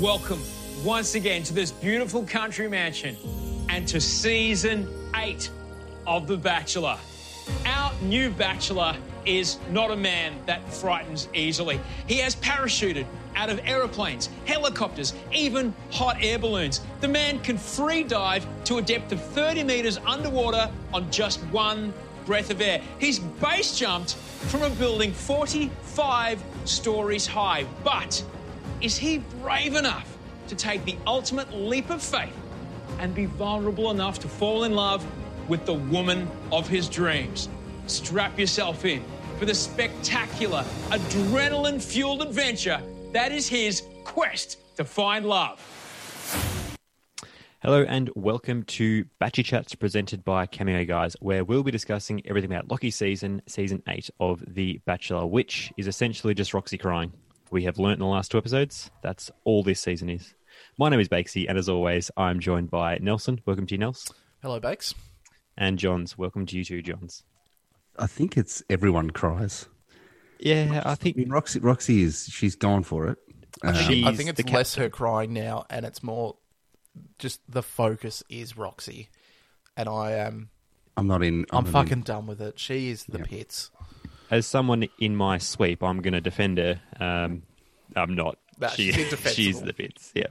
Welcome once again to this beautiful country mansion and to season eight of The Bachelor. Our new Bachelor is not a man that frightens easily. He has parachuted out of aeroplanes, helicopters, even hot air balloons. The man can free dive to a depth of 30 metres underwater on just one breath of air. He's base jumped from a building 45 stories high. But is he brave enough to take the ultimate leap of faith and be vulnerable enough to fall in love with the woman of his dreams? Strap yourself in for the spectacular, adrenaline fueled adventure that is his quest to find love. Hello and welcome to Batchy Chats presented by Cameo Guys, where we'll be discussing everything about Lockie season, season eight of The Bachelor, which is essentially just Roxy crying. We have learnt in the last two episodes that's all this season is. My name is Bakesy, and as always, I'm joined by Nelson. Welcome to you, Nels. Hello, Bakes. And Johns. Welcome to you too, Johns. I think it's everyone cries. Yeah, I I think mean, Roxy, Roxy is she's gone for it. I think, She's um, I think it's the less her crying now, and it's more just the focus is Roxy, and I am I'm not in. I'm not in- fucking done with it. She is the Yeah. pits. As someone in my sweep, I'm going to defend her. Um, I'm not. Nah, she's she's the bits. Yeah.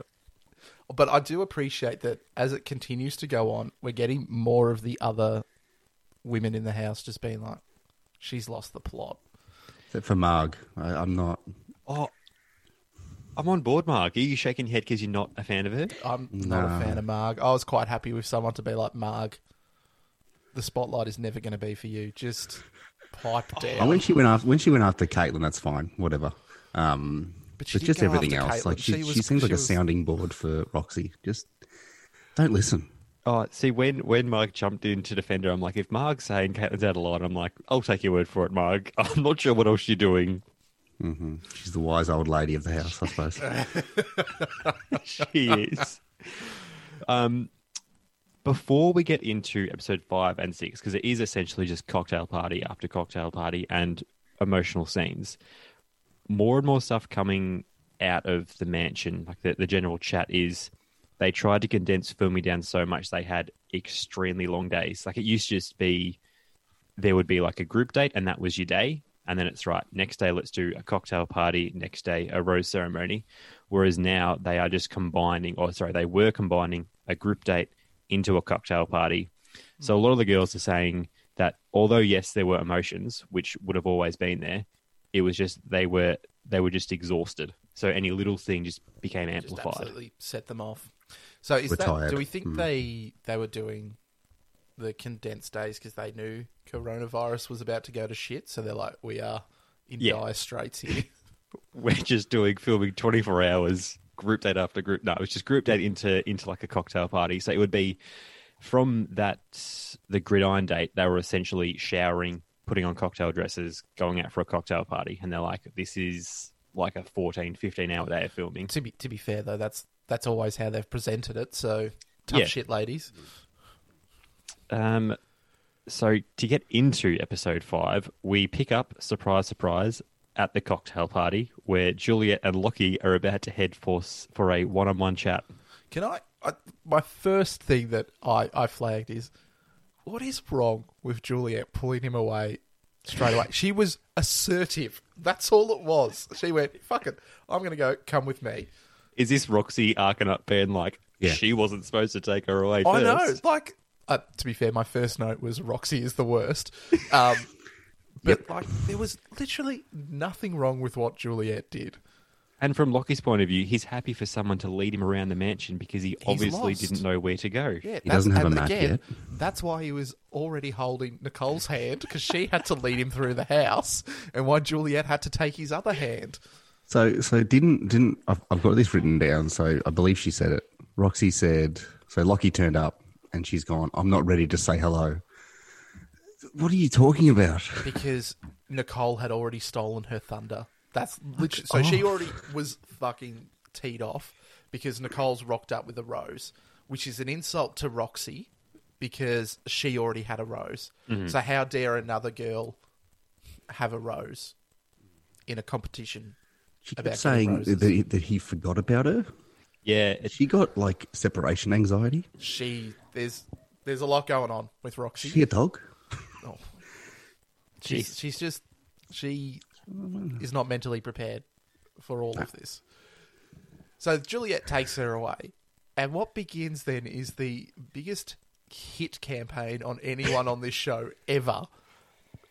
But I do appreciate that as it continues to go on, we're getting more of the other women in the house just being like, she's lost the plot. Except for Marg, I, I'm not. Oh, I'm on board, Marg. Are you shaking your head because you're not a fan of her? I'm not a fan of Marg. I was quite happy with someone to be like, Marg, the spotlight is never going to be for you. Just pipe And down. when she went after when she went after Caitlin, that's fine, whatever. Um, But but, she did just everything else, Caitlin. like she, She she, was- seems like she a sounding board for Roxy. Just don't listen. Oh, see, when when Marg jumped in to defend her, I'm like, if Marg's saying Caitlin's out of line, I'm like, I'll take your word for it, Mark. I'm not sure what else you're doing. hmm She's the wise old lady of the house, I suppose. she is. Um, before we get into episode five and six, because it is essentially just cocktail party after cocktail party and emotional scenes, more and more stuff coming out of the mansion. Like the, the general chat is they tried to condense filming down so much they had extremely long days. Like it used to just be there would be like a group date and that was your day. And then it's right, next day let's do a cocktail party, next day a rose ceremony. Whereas now they are just combining, or sorry, they were combining a group date into a cocktail party. So a lot of the girls are saying that although yes, there were emotions, which would have always been there, it was just they were they were just exhausted. So any little thing just became just amplified. absolutely set them off. So is We're that? tired. Do we think Mm. they they were doing the condensed days because they knew coronavirus was about to go to shit? So they're like, we are in Yeah. dire straits here. we're just doing filming 24 hours group date after group no it was just group date into into like a cocktail party so it would be from that the gridiron date they were essentially showering putting on cocktail dresses going out for a cocktail party and they're like this is like a 14 15 hour day of filming to be to be fair though, that's that's always how they've presented it. So tough Yeah. shit, ladies. um so to get into episode 5 we pick up surprise surprise at the cocktail party where Juliet and Lockie are about to head for for a one-on-one chat Can I, I? My first thing that I I flagged is what is wrong with Juliet pulling him away straight away? she was assertive. That's all it was. She went, "Fuck it, I'm going to go. Come with me." Is this Roxy arcing up being like Yeah. she wasn't supposed to take her away? I know. first? Like, uh, to be fair, my first note was Roxy is the worst. Um, but like, there was literally nothing wrong with what Juliet did. And from Lockie's point of view, he's happy for someone to lead him around the mansion because he obviously lost. didn't know where to go. Yeah, He doesn't have a map again, yet. That's why he was already holding Nicole's hand because she had to lead him through the house, and why Juliet had to take his other hand. So, so didn't didn't I've, I've got this written down. So I believe she said it. Roxy said. So Lockie turned up, and she's gone. I'm not ready to say hello. What are you talking about? because Nicole had already stolen her thunder. That's literally so she oh. already was fucking teed off because Nicole's rocked up with a rose, which is an insult to Roxy because she already had a rose. Mm-hmm. So how dare another girl have a rose in a competition? She About kept getting saying that he, that he forgot about her. Yeah, it, She got like separation anxiety. She there's there's a lot going on with Is Roxy. she a dog? Oh. She's she's just she is not mentally prepared for all of this. So Juliet takes her away, and what begins then is the biggest hit campaign on anyone on this show ever.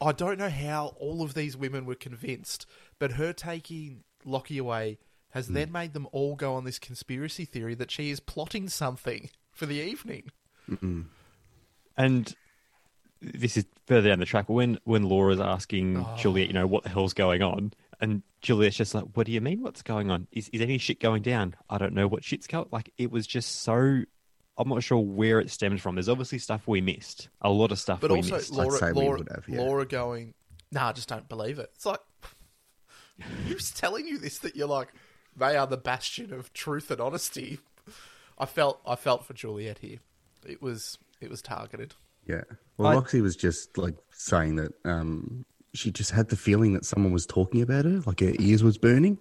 I don't know how all of these women were convinced, but her taking Lockie away has hmm. then made them all go on this conspiracy theory that she is plotting something for the evening. and this is further down the track. But when when Laura's asking Oh. Juliet, you know, what the hell's going on, and Juliet's just like, "What do you mean? What's going on? Is is any shit going down? I don't know what shit's going." Like it was just so. I'm not sure where it stems from. There's obviously stuff we missed. A lot of stuff But we also, missed. I'd Laura, we Laura, would have, yeah. Laura going, nah, I just don't believe it. It's like, who's telling you this that you're like, they are the bastion of truth and honesty? I felt, I felt for Juliet here. It was, it was targeted. Yeah. Well, I- Roxy was just like saying that um, she just had the feeling that someone was talking about her, like her ears was burning.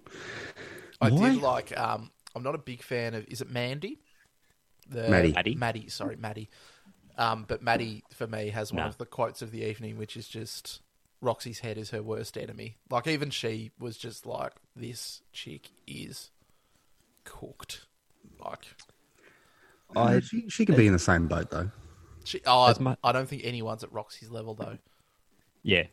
I Why? did like, um, I'm not a big fan of, is it Mandy? The, Maddie. Maddie. Maddie, sorry, Maddie. Um, but Maddie, for me, has one Nah. of the quotes of the evening, which is just Roxy's head is her worst enemy. Like, even she was just like, this chick is cooked. Like, I, she, she could be in the same boat though. She, oh, I, I don't think anyone's at Roxy's level, though. Yeah.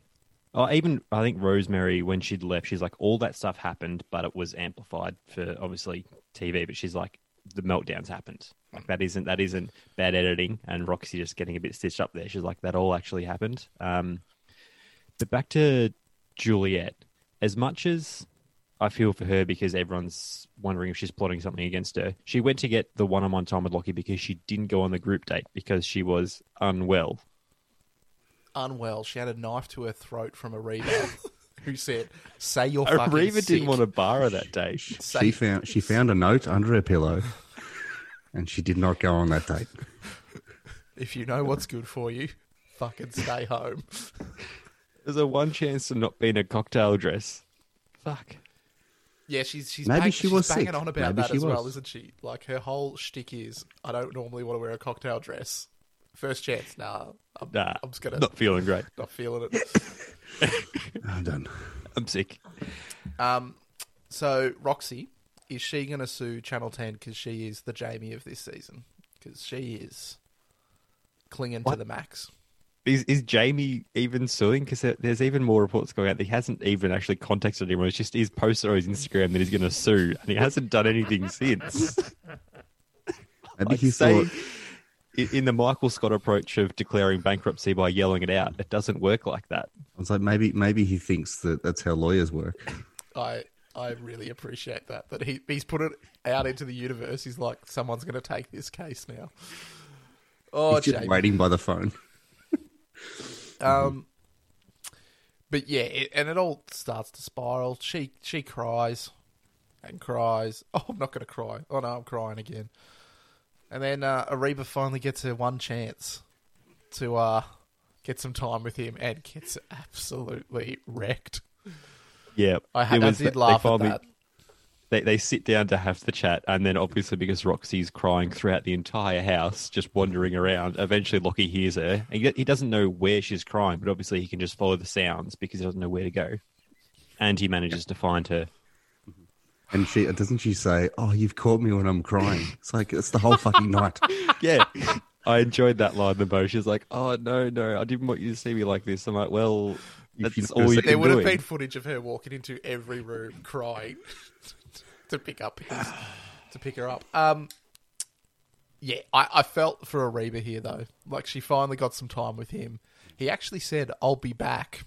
Oh, even I think Rosemary, when she'd left, she's like, all that stuff happened, but it was amplified for obviously TV. But she's like, the meltdowns happened. Like that isn't that isn't bad editing, and Roxy just getting a bit stitched up there. She's like, that all actually happened. Um, but back to Juliet. As much as I feel for her because everyone's wondering if she's plotting something against her, she went to get the one-on-one time with Lockie because she didn't go on the group date because she was unwell. Unwell. She had a knife to her throat from a Reba who said, say you're I fucking Reva sick. didn't want to bar her that day. Say- She found she found a note under her pillow, and she did not go on that date. If you know what's good for you, fucking stay home. There's a one chance to not be in a cocktail dress. Fuck. Yeah, she's she's Maybe bang- she she's was banging sick. on about Maybe that she as well, isn't she? Like her whole shtick is, I don't normally want to wear a cocktail dress. First chance, nah, I'm, Nah, I'm just gonna not feeling great. not feeling it. I'm done. I'm sick. Um, so Roxy, is she going to sue Channel Ten because she is the Jamie of this season? Because she is clinging to the max. Is, is Jamie even suing? Because there's even more reports going out. that He hasn't even actually contacted anyone. It's just his post on his Instagram that he's going to sue, and he hasn't done anything since. Maybe Like, he say, thought in the Michael Scott approach of declaring bankruptcy by yelling it out, it doesn't work like that. I was like, maybe maybe he thinks that that's how lawyers work. I I really appreciate that that he he's put it out into the universe. He's like, someone's going to take this case now. Oh, He's just Jamie. waiting by the phone. Um, but yeah, it, and it all starts to spiral. She she cries and cries. Oh, I'm not going to cry. Oh no, I'm crying again. And then uh, Ariba finally gets her one chance to uh, get some time with him and gets absolutely wrecked. Yeah, I, had, it I was- did they laugh at finally- that. They they sit down to have the chat, and then obviously because Roxy's crying throughout the entire house, just wandering around. Eventually, Lockie hears her. And he, he doesn't know where she's crying, but obviously he can just follow the sounds because he doesn't know where to go. And he manages to find her. And she doesn't she say, "Oh, you've caught me when I'm crying." It's like it's the whole fucking night. Yeah, I enjoyed that line the most. She's like, "Oh no, no, I didn't want you to see me like this." I'm like, "Well, that's you're all you say- can There would have doing." been footage of her walking into every room crying to pick up his, to pick her up. Um, yeah, I, I felt for Ariba here though. Like she finally got some time with him. He actually said, "I'll be back."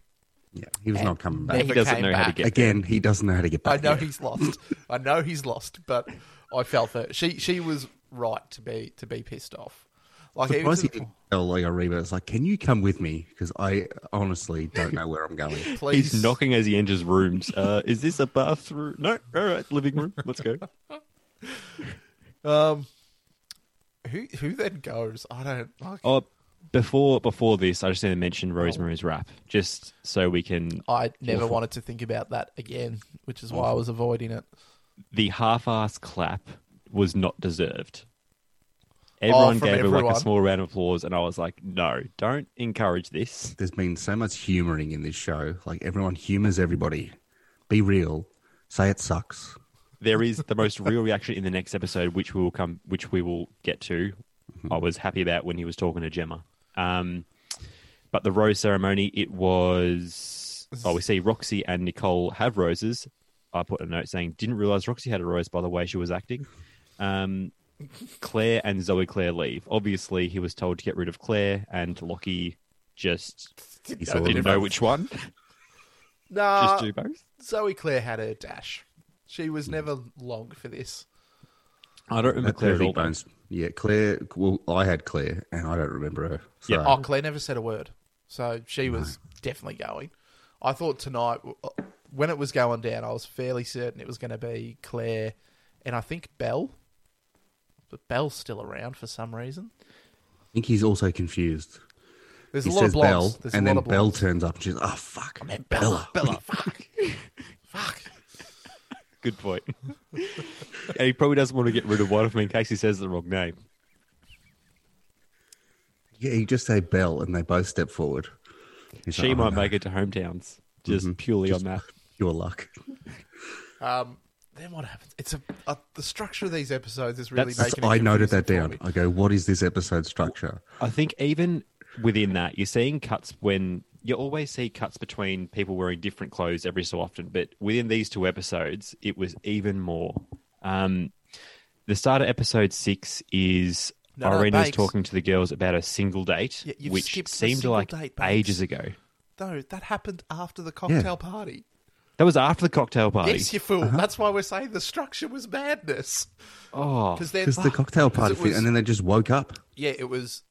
Yeah, he was not coming back. He doesn't came know how to back. get Again, he doesn't know how to get back. I know yet. he's lost. I know he's lost, but I felt that she she was right to be to be pissed off. Like even Surprised to he the- didn't tell like Ariba. It's like, can you come with me? Because I honestly don't know where I'm going. please He's knocking as he enters rooms. Uh, is this a bathroom? No. All right, living room. Let's go. Um, who who then goes? I don't like. Oh, before before this, I just need to mention Rosemary's rap, just so we can I never Awful. wanted to think about that again, which is why I was avoiding it. the half-ass clap was not deserved. Everyone from gave her like everyone? a small round of applause, and I was like, "No, don't encourage this." There's been so much humoring in this show. Like everyone humors everybody. Be real. Say it sucks. There is the most real reaction in the next episode, which we will come, which we will get to. I was happy about when he was talking to Gemma. Um, but the rose ceremony, it was. Oh, we see Roxy and Nicole have roses. I put a note saying, "Didn't realize Roxy had a rose by the way she was acting." Um, Claire and Zoe Claire leave. Obviously, he was told to get rid of Claire, and Lockie just He know saw didn't know which one. Nah, just do both. Zoe Claire had her dash. She was never long for this. I don't remember Uh, Claire Claire at all. Bones. Yeah, Claire. Well, I had Claire, and I don't remember her. So. Yeah. Oh, Claire never said a word, so she was definitely going. I thought tonight, when it was going down, I was fairly certain it was going to be Claire, and I think Belle. But Belle's still around for some reason. I think he's also confused. There's He a lot says of blondes. Belle, There's and then lot of Belle turns up, and she's, oh fuck, I meant Bella. Bella. Fuck. Fuck. Good point. and he probably doesn't want to get rid of one of them in case he says the wrong name. Yeah, you just say Belle, and they both step forward. He's She like, might "Oh, no, make it to hometowns just Mhm. purely Just on that. Pure luck. Um, then what happens? It's a, a the structure of these episodes is really That's- making. I noted that down. I go, what is this episode structure? I think even within that, you're seeing cuts when you always see cuts between people wearing different clothes every so often, but within these two episodes, it was even more. Um, the start of episode six is No, no, Irina's Bakes. talking to the girls about a single date, Yeah, which seemed like date, ages ago. No, that happened after the cocktail party. That was after the cocktail party. Yes, you fool. Uh-huh. That's why we're saying the structure was madness. oh, Because then, Because the cocktail party, was- and then they just woke up. yeah, it was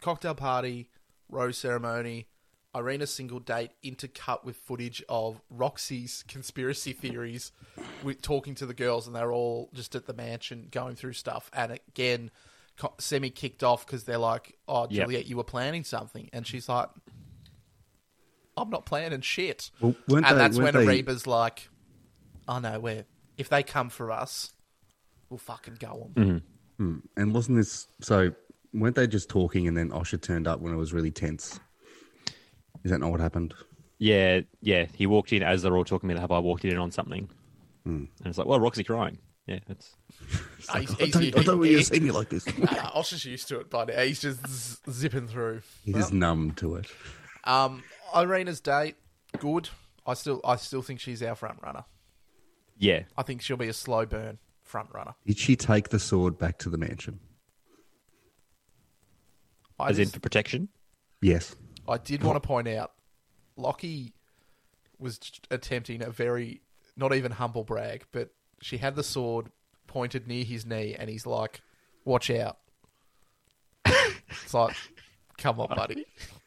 cocktail party, rose ceremony, Irina's single date, intercut with footage of Roxy's conspiracy theories, with talking to the girls, and they're all just at the mansion going through stuff. And again, semi kicked off because they're like, "Oh, Yep. Juliet, you were planning something," and she's like, "I'm not planning shit." Well, and they- that's when weren't they- Ariba's like, "Oh no, we're if they come for us, we'll fucking go Mm. on." Hmm. And wasn't this so? Weren't they just talking, and then Osher turned up when it was really tense? Is that not what happened? Yeah, yeah. He walked in as they're all talking about how I walked in on something, and it's like, well, Roxy crying. Yeah, that's Ah, he's- I don't, I don't want you to see me like this. Nah, Osher's used to it, but he's just z- zipping through. He's just numb to it. Um, Irina's date, good. I still, I still think she's our front runner. yeah. I think she'll be a slow burn front runner. Did she take the sword back to the mansion? I, As in for protection. Yes. I did want to point out, Lockie was attempting a very not even humble brag, but she had the sword pointed near his knee, and he's like, "Watch out!" it's like, come on, buddy.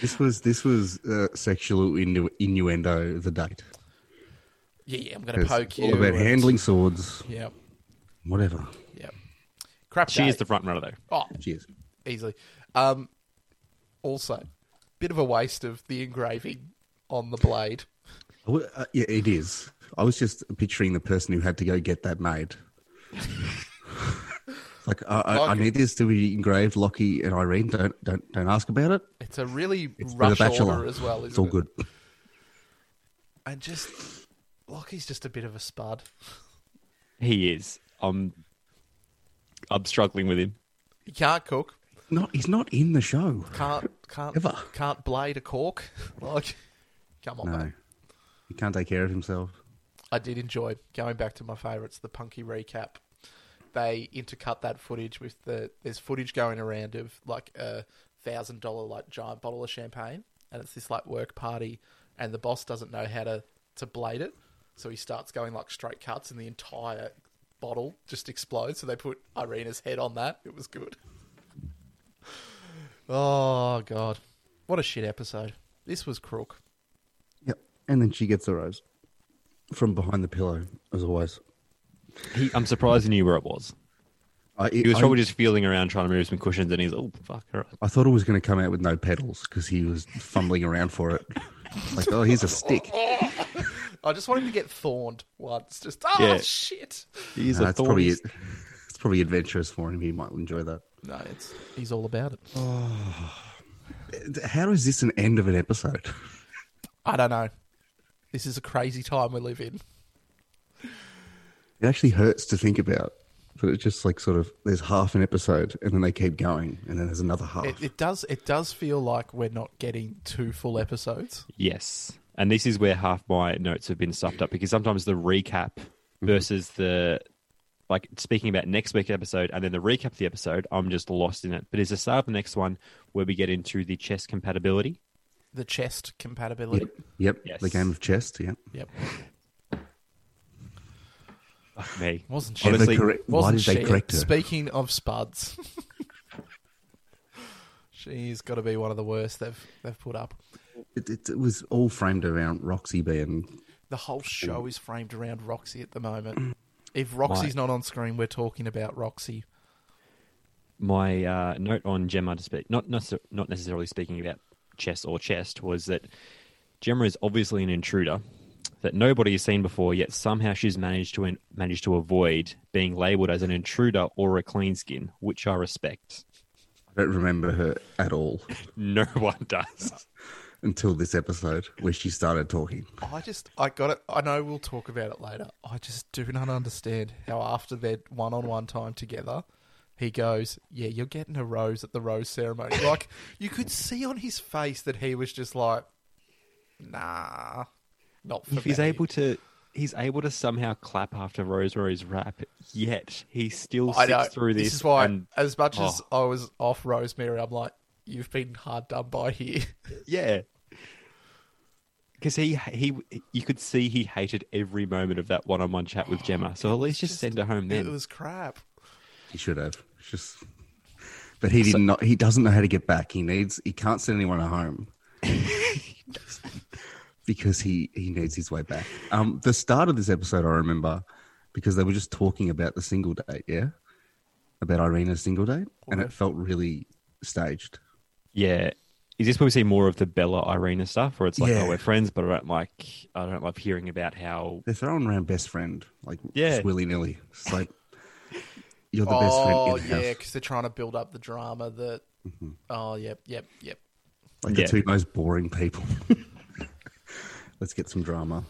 This was this was uh, sexual innu- innuendo of the date. Yeah, yeah, I'm going to It's poke you. all about and- handling swords, Yeah, whatever. yeah. Crap. She is the front runner, though. Oh, she is easily. Um, also, bit of a waste of the engraving on the blade. Uh, yeah, it is. I was just picturing the person who had to go get that made. Like, I, I, I need this to be engraved. Lockie and Irene, don't don't don't ask about it. It's a really It's for rush the bachelor order as well. Isn't It's all it? good. And just Lockie's just a bit of a spud. He is. I'm. I'm struggling with him. He can't cook. Not he's not in the show. Can't can't Ever. can't blade a cork. Like, come on, No, mate. he can't take care of himself. I did enjoy going back to my favourites, the Punkee recap. They intercut that footage with the there's footage going around of like a thousand dollar like giant bottle of champagne, and it's this like work party, and the boss doesn't know how to to blade it, so he starts going like straight cuts, and the entire bottle just explodes. So they put Irina's head on that. It was good. Oh god, what a shit episode! This was crook. Yep. And then she gets the rose from behind the pillow, as always. He, I'm surprised he knew where it was. I, He was I- probably just feeling around trying to move some cushions, and he's oh fuck, all right. I thought it was going to come out with no pedals because he was fumbling around for it. Like, oh, here's a stick. I just want him to get thorned once. Just oh Yeah. shit. He's No, a it's probably thorny. it's probably adventurous for him. He might enjoy that. No, it's he's all about it. How is this an end of an episode? I don't know. This is a crazy time we live in. It actually hurts to think about. But it's just like sort of there's half an episode and then they keep going and then there's another half. It, it does. It does feel like we're not getting two full episodes. Yes. And this is where half my notes have been stuffed up because sometimes the recap mm-hmm. versus the like speaking about next week's episode and then the recap of the episode, I'm just lost in it. But it's the start of the next one where we get into the chess compatibility. The chest compatibility. Yep. Yes. The game of chess. Yep. Yep. Fuck me. Wasn't Why did Honestly, they correct, why Wasn't did they she? correct her? Speaking of spuds, she's got to be one of the worst they've they've put up. It, it, it was all framed around Roxy being. The whole show is framed around Roxy at the moment. If Roxy's not on screen, we're talking about Roxy. my uh, note on Gemma to speak, not not not necessarily speaking about chess or chest, was that Gemma is obviously an intruder that nobody has seen before, yet somehow she's managed to managed to avoid being labelled as an intruder or a clean skin, which I respect. I don't remember her at all No one does. until this episode where she started talking. I just, I got it. I know we'll talk about it later. I just do not understand how after their one-on-one time together, he goes, "Yeah, you're getting a rose at the rose ceremony." Like you could see on his face that he was just like, "Nah, not for if he's able to. He's able to somehow clap after Rosemary's rap, yet he still I sits through this. This is why, and- as much as Oh. I was off Rosemary, I'm like, "You've been hard done by here." Yeah. Because he he you could see he hated every moment of that one-on-one chat with oh, Gemma. So at least just, send her home Then It was crap. He should have. It's just, but he did not. Not he doesn't know how to get back. He needs. He can't send anyone home because he he needs his way back. Um, the start of this episode, I remember, because they were just talking about the single date. Yeah, about Irina's single date, and it felt really staged. Yeah. Is this where we see more of the Bella Irina stuff, where it's like, Yeah. oh, we're friends, but I don't like, I don't love hearing about how. They're throwing around best friend like Yeah. just willy nilly. It's like you're the best friend oh in the yeah, house. because they're trying to build up the drama. That oh yep, yep, yep. Like Yeah. the two most boring people. Let's get some drama.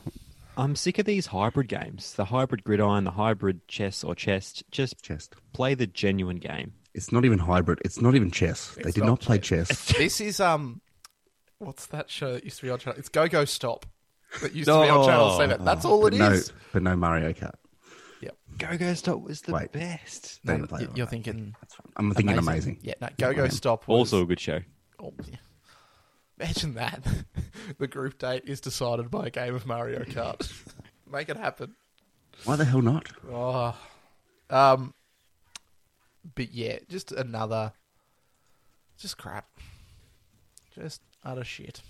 I'm sick of these hybrid games, the hybrid gridiron, the hybrid chess or chest. Just Chest. play the genuine game. It's not even hybrid. It's not even chess. they It's did not not play chess. this is um, what's that show that used to be on channel? It's Go Go Stop. That used to be on Channel. Seven. That's all it but is. no, but no Mario Kart. Yep. Go Go Stop was the Wait. best. They No, didn't play you- it. you're thinking I'm thinking amazing. Yeah, no. Go Go Stop. Was, Also a good show. Oh, yeah. Imagine that. the group date is decided by a game of Mario Kart. Make it happen. Why the hell not? Oh, um, but yeah, just another, just crap, just utter shit.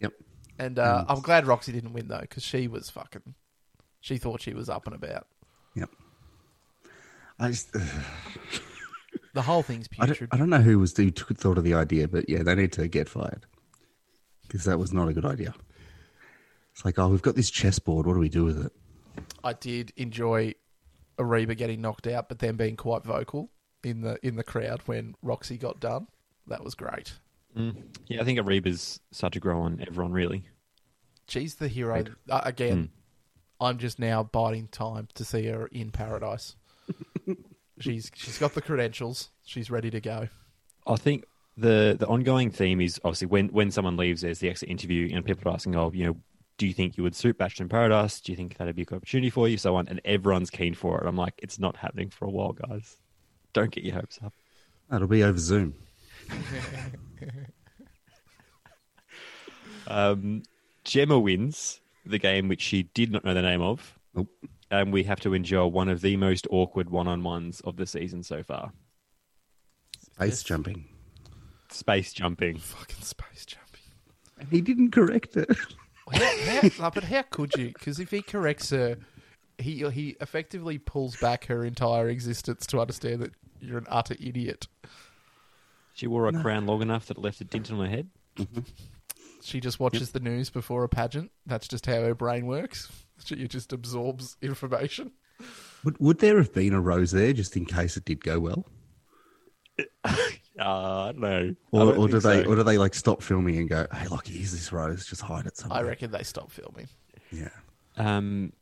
Yep. And uh, I'm glad Roxy didn't win though, because she was fucking, she thought she was up and about. Yep. I just, The whole thing's I don't, putrid. I don't know who was who thought of the idea, but yeah, they need to get fired because that was not a good idea. It's like, oh, we've got this chessboard. What do we do with it? I did enjoy Ariba getting knocked out, but then being quite vocal in the in the crowd when Roxy got done. That was great. Mm. Yeah, I think Ariba's started to grow on everyone, really. She's the hero. Uh, again, I'm just now biding time to see her in paradise. she's she's got the credentials. She's ready to go. I think the the ongoing theme is obviously when when someone leaves, there's the exit interview, and people are asking, "Oh, you know, do you think you would suit Bachelor in Paradise? Do you think that'd be a good opportunity for you?" So on, and everyone's keen for it. I'm like, it's not happening for a while, guys. Don't get your hopes up. It'll be over Zoom. Um, Gemma wins the game, which she did not know the name of, Nope. and we have to endure one of the most awkward one-on-ones of the season so far. Space jumping. Space jumping. Fucking space jumping. And he didn't correct it. How, how, no, but how could you? Because if he corrects her, he he effectively pulls back her entire existence to understand that you're an utter idiot. She wore a crown long enough that it left a dint on her head. Mm-hmm. She just watches the news before a pageant. That's just how her brain works. She just absorbs information. Would, would there have been a rose there just in case it did go well? Uh, I don't know. I Or, don't or do they so. or do they like stop filming and go, Hey Lockie, here's this rose, just hide it somewhere. I reckon they stop filming. Yeah. Um,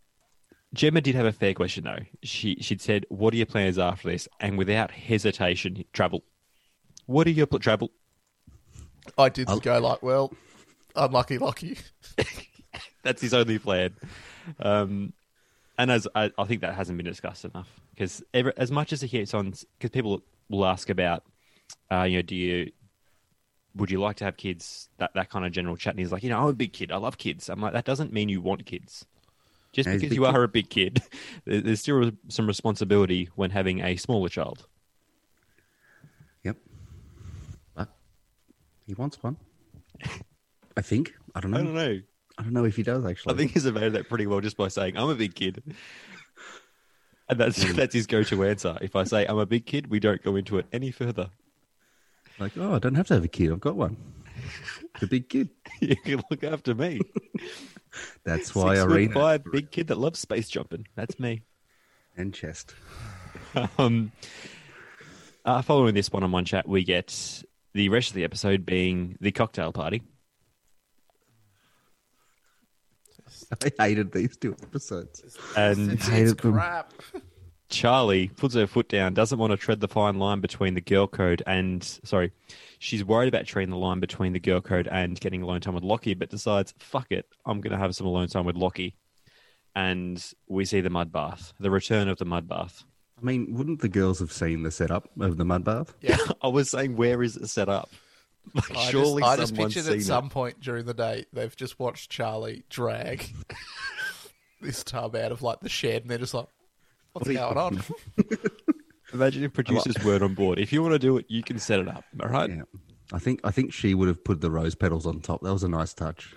Gemma did have a fair question though. She she'd said, "What are your plans after this?" And without hesitation, travel. What are your pl- travel? I did I'll- go like, well, unlucky, lucky. That's his only plan. Um, and as I, I think that hasn't been discussed enough because as much as he keeps on, because people will ask about, uh, you know, do you would you like to have kids? That that kind of general chat. And he's like, you know, I'm a big kid. I love kids. I'm like, that doesn't mean you want kids. Just Yeah, because you kid. are a big kid, there's still some responsibility when having a smaller child. Yep. But he wants one. I think. I don't know. I don't know. I don't know if he does actually. I think he's evaded that pretty well just by saying, "I'm a big kid," and that's that's his go-to answer. If I say I'm a big kid, we don't go into it any further. like, oh, I don't have to have a kid. I've got one. The big kid. you can look after me. That's why Six foot Arena five, big kid that loves space jumping. That's me. and chest. Um, uh, following this one-on-one chat, we get the rest of the episode being the cocktail party. I hated these two episodes. And It's, hated it's them. crap. Charlie puts her foot down, doesn't want to tread the fine line between the girl code and sorry, she's worried about treading the line between the girl code and getting alone time with Lockie, but decides, fuck it, I'm going to have some alone time with Lockie. And we see the mud bath, the return of the mud bath. I mean, wouldn't the girls have seen the setup of the mud bath? Yeah. I was saying, where is it set up? Like, I surely just, I just pictured at it. some point during the day they've just watched Charlie drag this tub out of like the shed, and they're just like, "What's What going on?" Imagine if producers weren't on board. If you want to do it, you can set it up. All right. Yeah. I think I think she would have put the rose petals on top. That was a nice touch.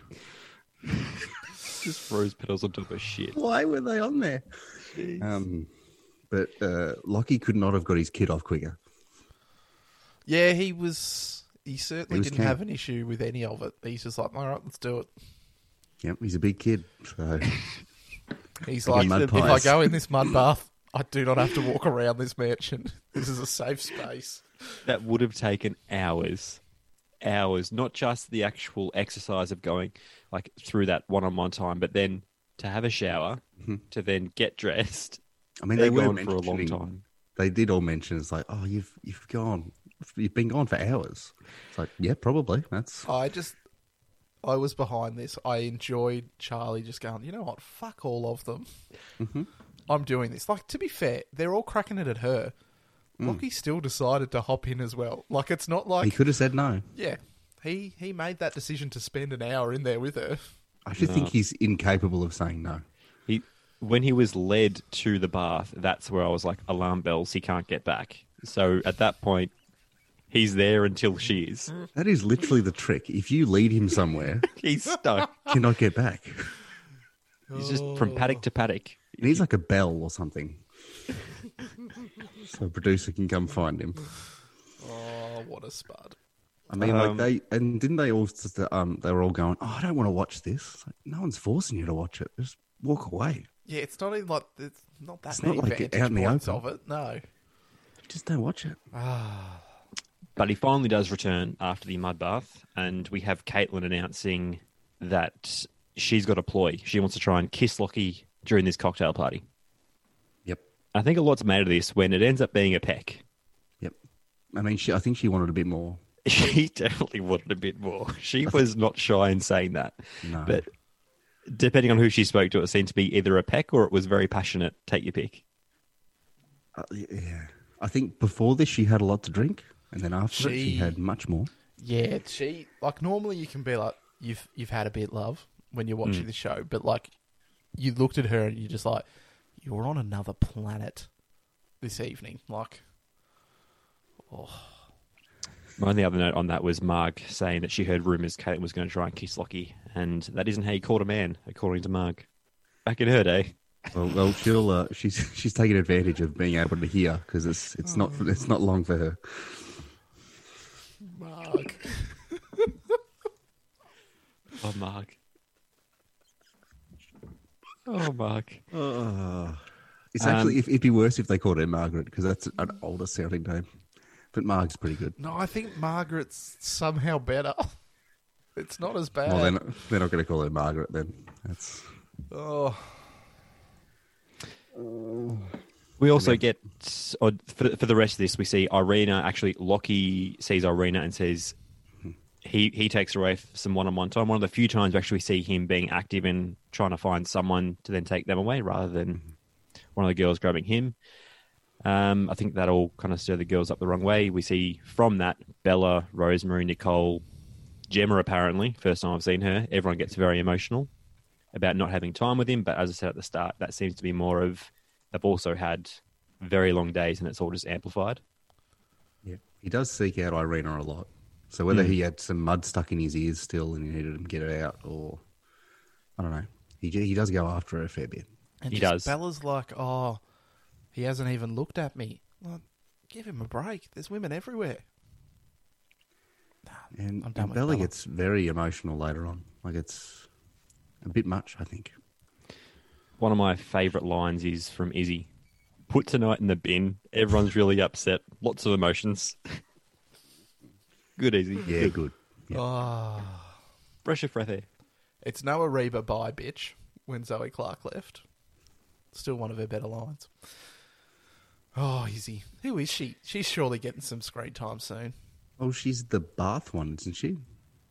Just rose petals on top of shit. Why were they on there? Um, but uh, Lockie could not have got his kid off quicker. yeah, he was. He certainly didn't camp. have an issue with any of it. He's just like, "All right, let's do it." Yep, he's a big kid. So He's Like like, if I go in this mud bath, I do not have to walk around this mansion. This is a safe space. that would have taken hours hours not just the actual exercise of going like through that one-on-one time but then to have a shower mm-hmm. to then get dressed I mean, they're they were gone for a long time They did all mention it's like, oh, you've you've gone, you've been gone for hours. It's like, yeah, probably. That's I just, I was behind this. I enjoyed Charlie just going, you know what? Fuck all of them. Mm-hmm. I'm doing this. Like, to be fair, they're all cracking it at her. Mm. Lockie still decided to hop in as well. Like, it's not like, he could have said no. yeah, he he made that decision to spend an hour in there with her. I actually think he's incapable of saying no. he when he was led to the bath that's where i was like alarm bells he can't get back so at that point he's there until she is That is literally the trick. If you lead him somewhere, he's stuck cannot get back. he's just from paddock to paddock He needs like a bell or something. so a producer can come find him. Oh, what a spud. I mean, Um, like they and didn't they all just, um they were all going, "Oh, I don't want to watch this." It's like, no one's forcing you to watch it. Just walk away. Yeah, it's not even like, it's not that It's many not like vantage out in the points open. of it. No. Just don't watch it. But he finally does return after the mud bath, and we have Caitlin announcing that she's got a ploy. She wants to try and kiss Lockie during this cocktail party. Yep, I think a lot's made of this when it ends up being a peck. yep. I mean, she, I think she wanted a bit more. She definitely wanted a bit more. She was not shy in saying that. No. But depending on who she spoke to, it seemed to be either a peck or it was very passionate. Take your pick. Uh, yeah, I think before this she had a lot to drink, and then after it, she She- had much more. Yeah, she like normally you can be like you've you've had a bit love when you're watching the show, but like you looked at her and you're just like you're on another planet this evening. Like oh. My only other note on that was Marg saying that she heard rumours Caitlin was going to try and kiss Lockie, and that isn't how you caught a man, according to Marg. Back in her day. Well, well, she'll uh, she's she's taking advantage of being able to hear because it's it's not it's not long for her. Marg. Oh, Marg. Oh, Marg. Uh, it's actually, um, if, it'd be worse if they called her Margaret because that's an older sounding name. But Marg's pretty good. No, I think Margaret's somehow better. It's not as bad. Well, they're not, they're not going to call her Margaret then. That's oh, We also get, or for, for the rest of this, we see Irina. Actually, Lockie sees Irina and says he, he takes away some one on one time. One of the few times we actually see him being active in trying to find someone to then take them away rather than one of the girls grabbing him. Um, I think that'll kind of stir the girls up the wrong way. We see from that Bella, Rosemary, Nicole, Gemma, apparently, first time I've seen her, everyone gets very emotional about not having time with him. But as I said at the start, that seems to be more of they've also had very long days and it's all just amplified. yeah. He does seek out Irina a lot. So whether hmm. he had some mud stuck in his ears still and he needed him to get it out, or I don't know, he he does go after her a fair bit. and He just does. Bella's like, oh, he hasn't even looked at me. Well, give him a break. There's women everywhere. And, and Bella Bella. gets very emotional later on. Like it's a bit much, I think. One of my favourite lines is from Izzy. Put tonight in the bin. Everyone's really upset. Lots of emotions. Good, easy. Yeah, good. Yeah. Ah. Oh, Brush your breath there. it's no Ariba bye, bitch. When Zoe Claire left, still one of her better lines. Oh, Izzy, who is she? She's surely getting some screen time soon. Oh, she's the bath one, isn't she?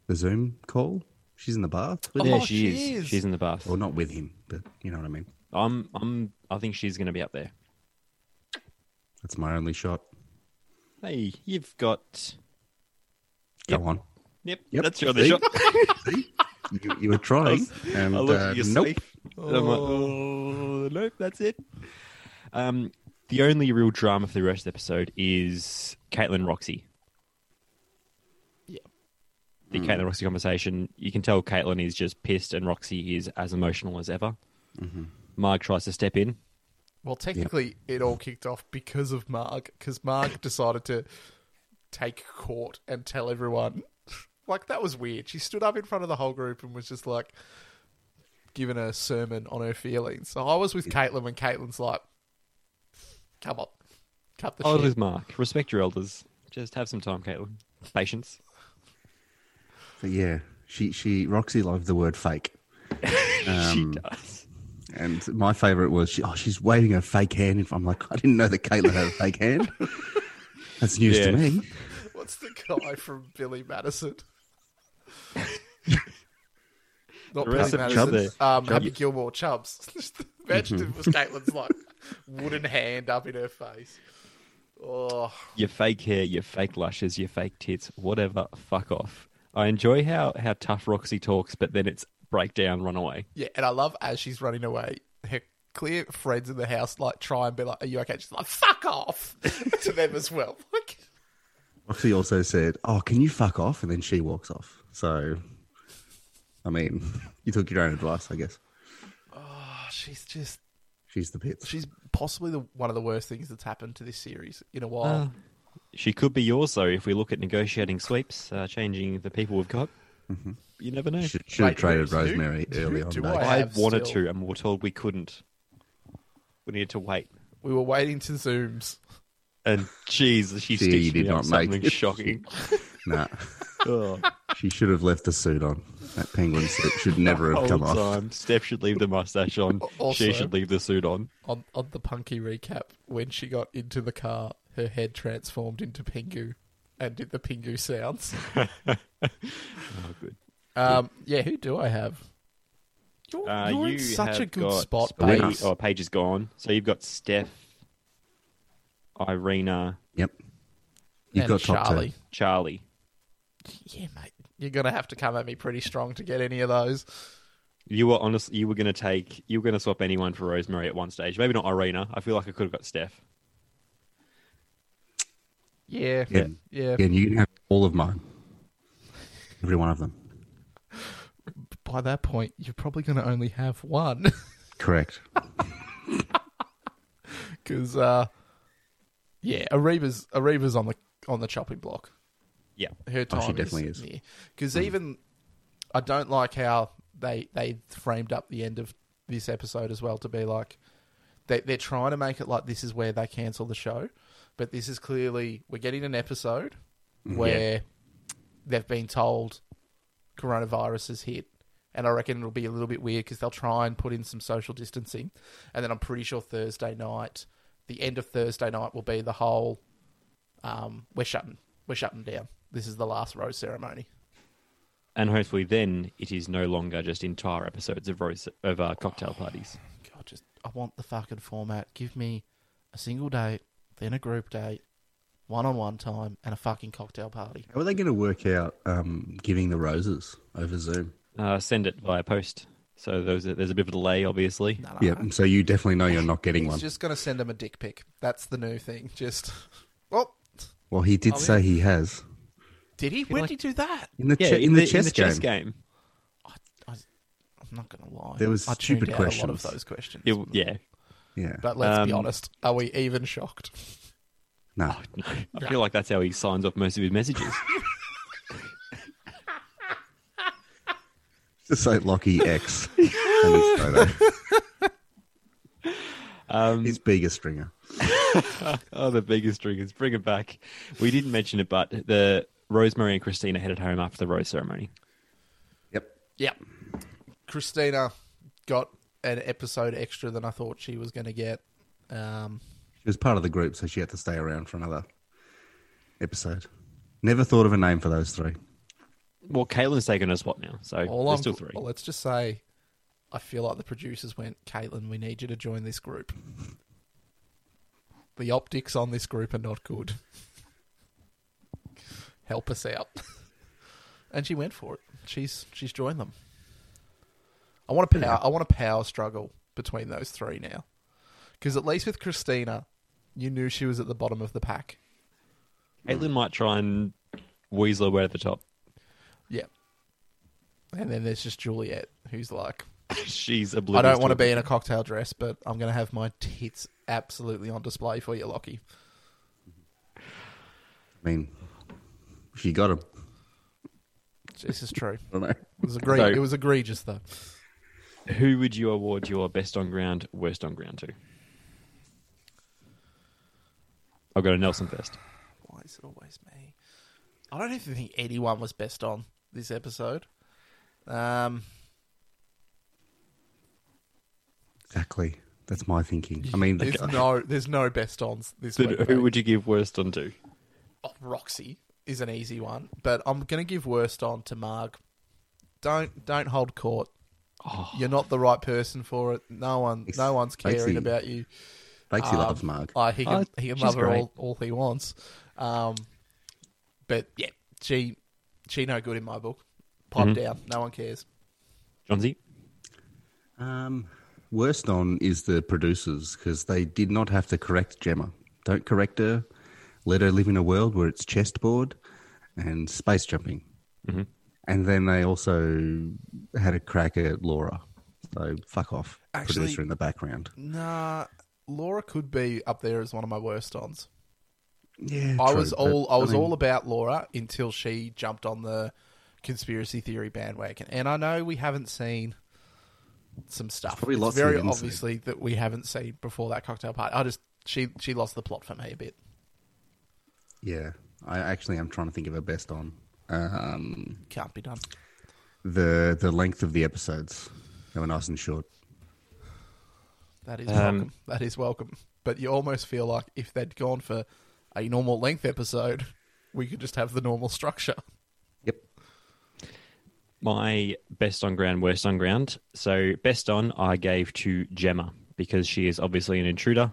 The Zoom call. She's in the bath, with Oh, Yeah, she, she is. is. She's in the bath. or not with him, but you know what I mean. I'm. I'm. I think she's going to be up there. That's my only shot. Hey, you've got. Go on. Yep, Yep. that's your other See? shot. You, you were trying, and I looked uh, at nope. sleeve, and I'm like, oh, nope, that's it. Um, the only real drama for the rest of the episode is Caitlin Roxy. Yeah. The Caitlin Roxy conversation. You can tell Caitlin is just pissed, and Roxy is as emotional as ever. Marg tries to step in. Well, technically, it all kicked off because of Marg, because Marg decided to take court and tell everyone. Like, that was weird. She stood up in front of the whole group and was just like giving a sermon on her feelings. So I was with Caitlin when Caitlin's like, come on, cut the Oh, shit. there's Marg. Respect your elders. Just have some time, Caitlin. Patience. But yeah, she she Roxy loved the word fake, she Um, does. and my favourite was she, oh she's waving her fake hand. In front. I'm like, I didn't know that Caitlin had a fake hand. That's news Yeah. to me. What's the guy from Billy Madison? Not The Billy rest Madison. Chubb Um, there. Happy Gilmore Chubbs. Imagine if it was Caitlin's like wooden hand up in her face. Oh, Your fake hair, your fake lashes, your fake tits, whatever. Fuck off. I enjoy how, how tough Roxy talks, but then it's breakdown, run away. yeah, and I love as she's running away, her clear friends in the house like try and be like, "Are you okay?" She's like, "Fuck off" to them as well. Like, Roxy also said, "Oh, can you fuck off?" And then she walks off. So, I mean, you took your own advice, I guess. oh, she's just She's the pits. she's possibly the one of the worst things that's happened to this series in a while. Ah. She could be yours, though, if we look at negotiating sweeps, uh, changing the people we've got. Mm-hmm. You never know. Should, should have traded Rosemary who early on. do mate. I I wanted still- to, and we were told we couldn't. We needed to wait. We were waiting to zooms. And jeez, she She stitched did me up not make something it. shocking. Nah, oh, she should have left the suit on. That penguin suit should never have whole come off. time. Steph should leave the mustache on. Also- she should leave the suit on. on on the Punkee recap when she got into the car, her head transformed into Pingu and did the Pingu sounds. Oh, good. Um, yeah, who do I have? You're, Uh, you're you in such a good spot, Paige- Oh, Paige is gone. So you've got Steph, Irina, Yep. You've got Charlie. two. Charlie. Yeah, mate, you're gonna have to come at me pretty strong to get any of those. You were honestly, you were going to take, you were going to swap anyone for Rosemary at one stage. Maybe not Irina. I feel like I could have got Steph. Yeah, Yeah. yeah. Yeah, and you can have all of mine. Every one of them. By that point, you're probably gonna only have one Correct. because, uh, yeah, Ariba's Ariba's on the on the chopping block. Yeah. her Oh, time she definitely is. Because even I don't like how they they framed up the end of this episode as well to be like they they're trying to make it like this is where they cancel the show, but this is clearly we're getting an episode where they've been told coronavirus has hit. And I reckon it'll be a little bit weird because they'll try and put in some social distancing. And then I'm pretty sure Thursday night, the end of Thursday night will be the whole um, we're shutting we're shutting down. This is the last rose ceremony. And hopefully, then it is no longer just entire episodes of rose of uh, cocktail parties. God, just I want the fucking format. Give me a single date, then a group date, one on one time, and a fucking cocktail party. How are they going to work out um, giving the roses over Zoom? Uh, send it via post. So there's a, there's a bit of a delay, obviously. No, no, Yeah, no. so you definitely know you're not getting He's one. just gonna send him a dick pic. That's the new thing. Just oh, Well, he did Oh, say yeah. he has did he? When did he do that? in the Yeah, che- in, the, chess, in the chess game. game. I, I, I'm not gonna lie. There was I stupid out a lot of those questions. It, yeah. Yeah, But let's be Um, honest. Are we even shocked? no, I feel like that's how he signs off most of his messages. just say Lockie X on his. Um, His biggest stringer. oh, the biggest ringers. Bring it back. We didn't mention it, but the Rosemary and Christina headed home after the rose ceremony. Yep. Yep. Christina got an episode extra than I thought she was going to get. Um, She was part of the group, so she had to stay around for another episode. Never thought of a name for those three. Well, Caitlin's taken her spot now, so all there's I'm- still three. Well, let's just say, I feel like the producers went, Caitlin, we need you to join this group. The optics on this group are not good. Help us out. and she went for it. She's she's joined them. I want a power. I want a power struggle between those three now, because at least with Christina, you knew she was at the bottom of the pack. Caitlin might try and weasel her way to the top. Yeah. And then there's just Juliet, who's like, She's I don't want to to be in a cocktail dress, but I'm going to have my tits absolutely on display for you, Lockie. I mean, she you got him, This is true. I don't know. It was, egre- So- it was egregious, though. Who would you award your best on ground, worst on ground to? I'll go to Nelson first. Why is it always me? I don't even think anyone was best on this episode. Um, Exactly. That's my thinking. I mean, there's no, there's no best ons this So week. who mate. would you give worst on to? Oh, Roxy is an easy one, but I'm going to give worst on to Marg. Don't don't hold court. Oh. You're not the right person for it. No one, It's- no one's caring Basically- about you. Bakesy Um, loves Marg. Oh, he can Oh, he can love her great. all, all he wants. Um, but yeah, she she no good in my book. Pipe Mhm. down. No one cares. Johnsy? Um, worst on is the producers because they did not have to correct Gemma. Don't correct her. Let her live in a world where it's chessboard and space jumping. Mhm. And then they also had a crack at Laura. So fuck off, Actually- producer in the background. Nah, Laura could be up there as one of my worst ons. Yeah, I true, was all I was mean, all about Laura until she jumped on the conspiracy theory bandwagon, and I know we haven't seen some stuff. probably it's lots we very didn't see. obviously that we haven't seen before that cocktail party. I just she she lost the plot for me a bit. Yeah, I actually am trying to think of a best on. Um, Can't be done. the the length of the episodes. They were nice and short. That is Um, welcome. That is welcome. But you almost feel like if they'd gone for a normal length episode, we could just have the normal structure. Yep. My best on ground, worst on ground. So best on I gave to Gemma because she is obviously an intruder,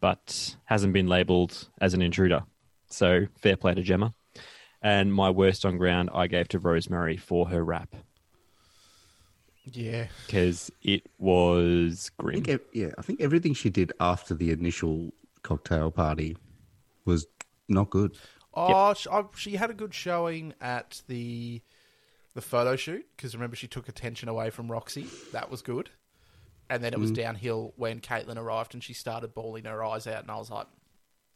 but hasn't been labelled as an intruder. So fair play to Gemma. And my worst on ground I gave to Rosemary for her rap Yeah. because it was I grim. think, yeah, I think everything she did after the initial cocktail party was not good. Oh, sh I, she had a good showing at the the photo shoot because remember she took attention away from Roxy. That was good. And then it was mm. downhill when Caitlin arrived and she started bawling her eyes out, and I was like,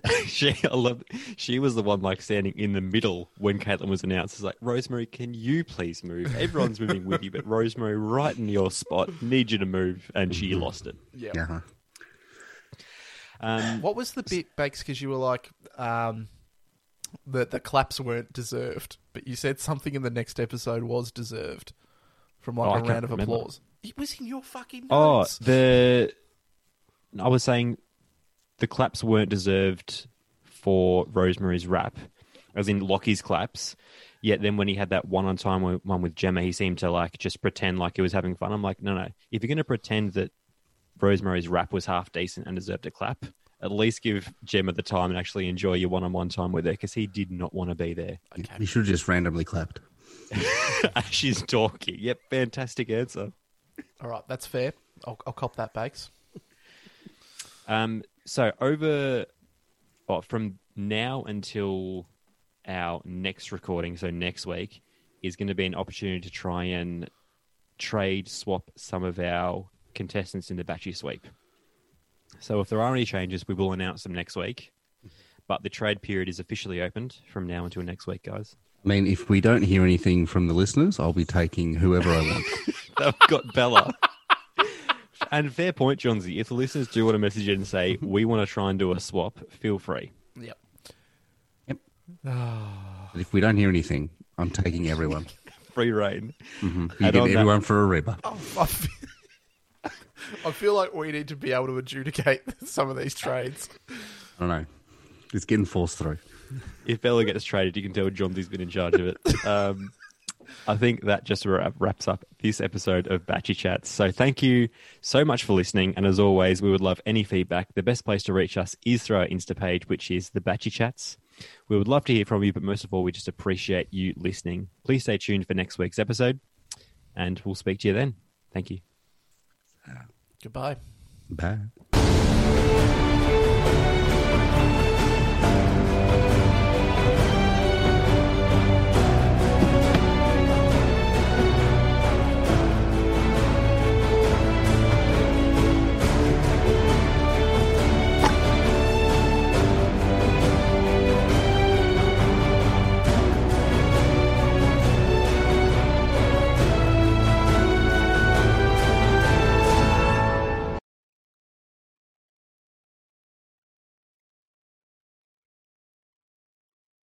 she, I love, she was the one like standing in the middle when Caitlin was announced. It's like, Rosemary, can you please move? Everyone's moving with you, but Rosemary, right in your spot, need you to move, and she mm-hmm. lost it. Yeah. Yeah. Um, What was the bit, Bakes? Because you were like, um, the the claps weren't deserved, but you said something in the next episode was deserved from like Oh, a round of remember. applause. It was in your fucking Oh, the I was saying the claps weren't deserved for Rosemary's rap, as in Lockie's claps. Yet then when he had that one on time one with Gemma, he seemed to like just pretend like he was having fun. I'm like, no, no. If you're going to pretend that Rosemary's rap was half decent and deserved a clap, at least give Gemma the time and actually enjoy your one on one time with her because he did not want to be there. You should have just randomly clapped. She's talking. Yep, fantastic answer. All right, that's fair. I'll, I'll cop that, Bakes. Um, so over, well, from now until our next recording, so next week, is going to be an opportunity to try and trade swap some of our contestants in the Batchy sweep. So if there are any changes, we will announce them next week. But the trade period is officially opened from now until next week, guys. I mean, if we don't hear anything from the listeners, I'll be taking whoever I want. They've got Bella. and fair point, Johnsy. If the listeners do want to message in and say, we want to try and do a swap, feel free. Yep. Yep. Ah. But if we don't hear anything, I'm taking everyone. Free reign. Mm-hmm. You And get on that- everyone for Ariba. I feel, I feel like we need to be able to adjudicate some of these trades. I don't know. It's getting forced through. if Bella gets traded, you can tell Johnsy has been in charge of it. Um, I think that just wraps up this episode of Batchy Chats. So thank you so much for listening. And as always, we would love any feedback. The best place to reach us is through our Insta page, which is the Batchy Chats. We would love to hear from you, but most of all, we just appreciate you listening. Please stay tuned for next week's episode, and we'll speak to you then. Thank you. Goodbye. Bye.